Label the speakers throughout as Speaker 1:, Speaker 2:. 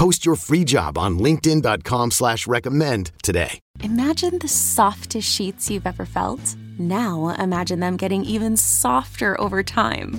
Speaker 1: Post your free job on linkedin.com slash recommend today.
Speaker 2: Imagine the softest sheets you've ever felt. Now imagine them getting even softer over time.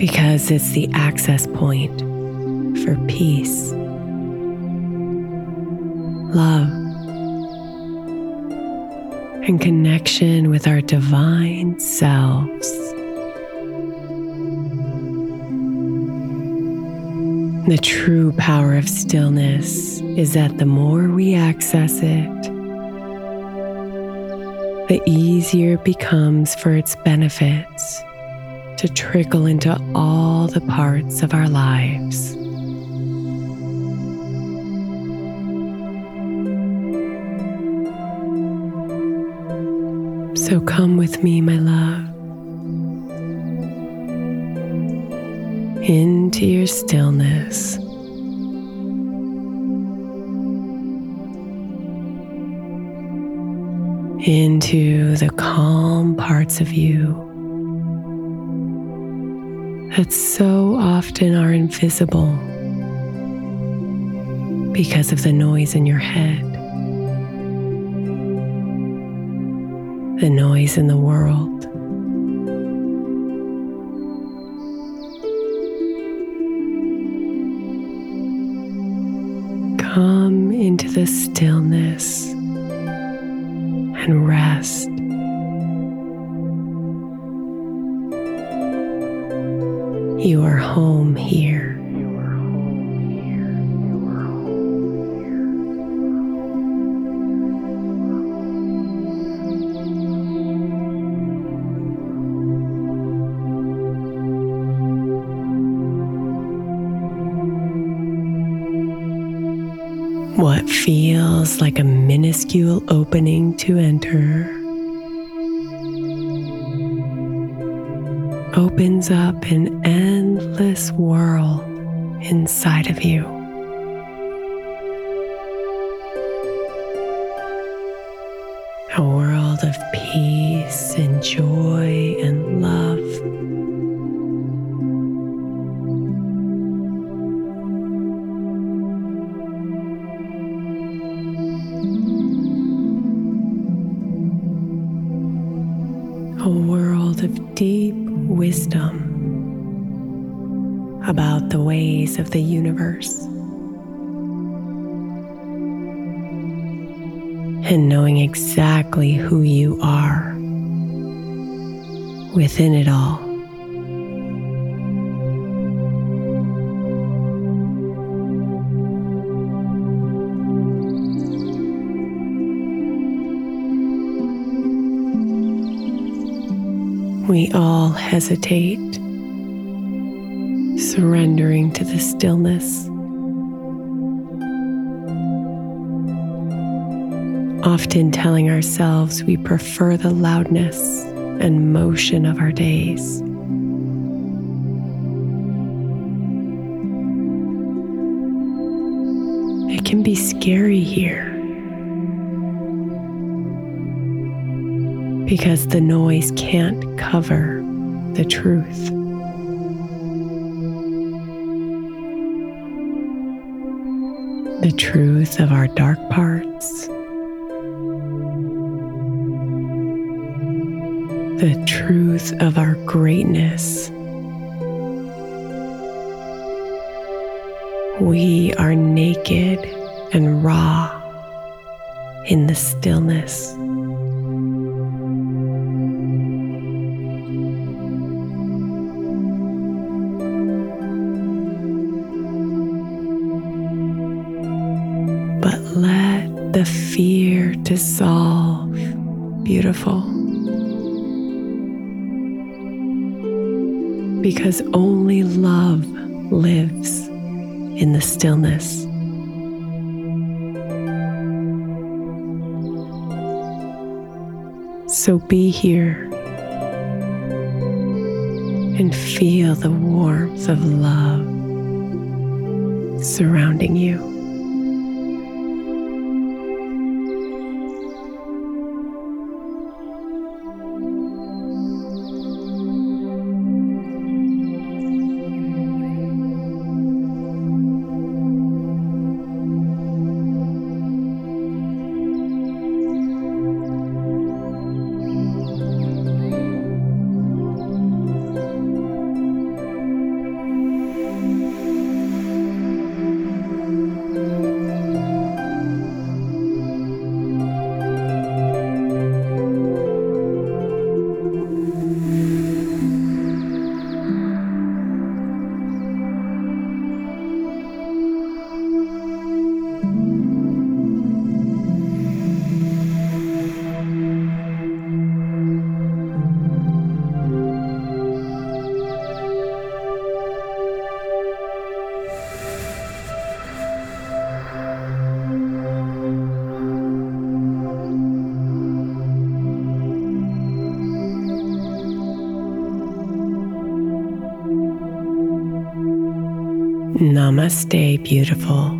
Speaker 3: Because it's the access point for peace, love, and connection with our divine selves. The true power of stillness is that the more we access it, the easier it becomes for its benefits to trickle into all the parts of our lives. So come with me, my love, into your stillness. into the calm parts of you that so often are invisible because of the noise in your head, the noise in the world. Come into the stillness and rest. You are home here. What feels like a minuscule opening to enter opens up an endless world inside of you. A world of peace peace and joy and love. A world of deep wisdom about the ways of the universe. and knowing exactly who you are within it all. We all hesitate, surrendering to the stillness. often telling ourselves we prefer the loudness and motion of our days. It can be scary here because the noise can't cover the truth. The truth of our dark parts the truth of our greatness. We are naked and raw in the stillness. The fear dissolve, beautiful. because only love lives in the stillness. So be here and feel the warmth of love surrounding you. Namaste, beautiful.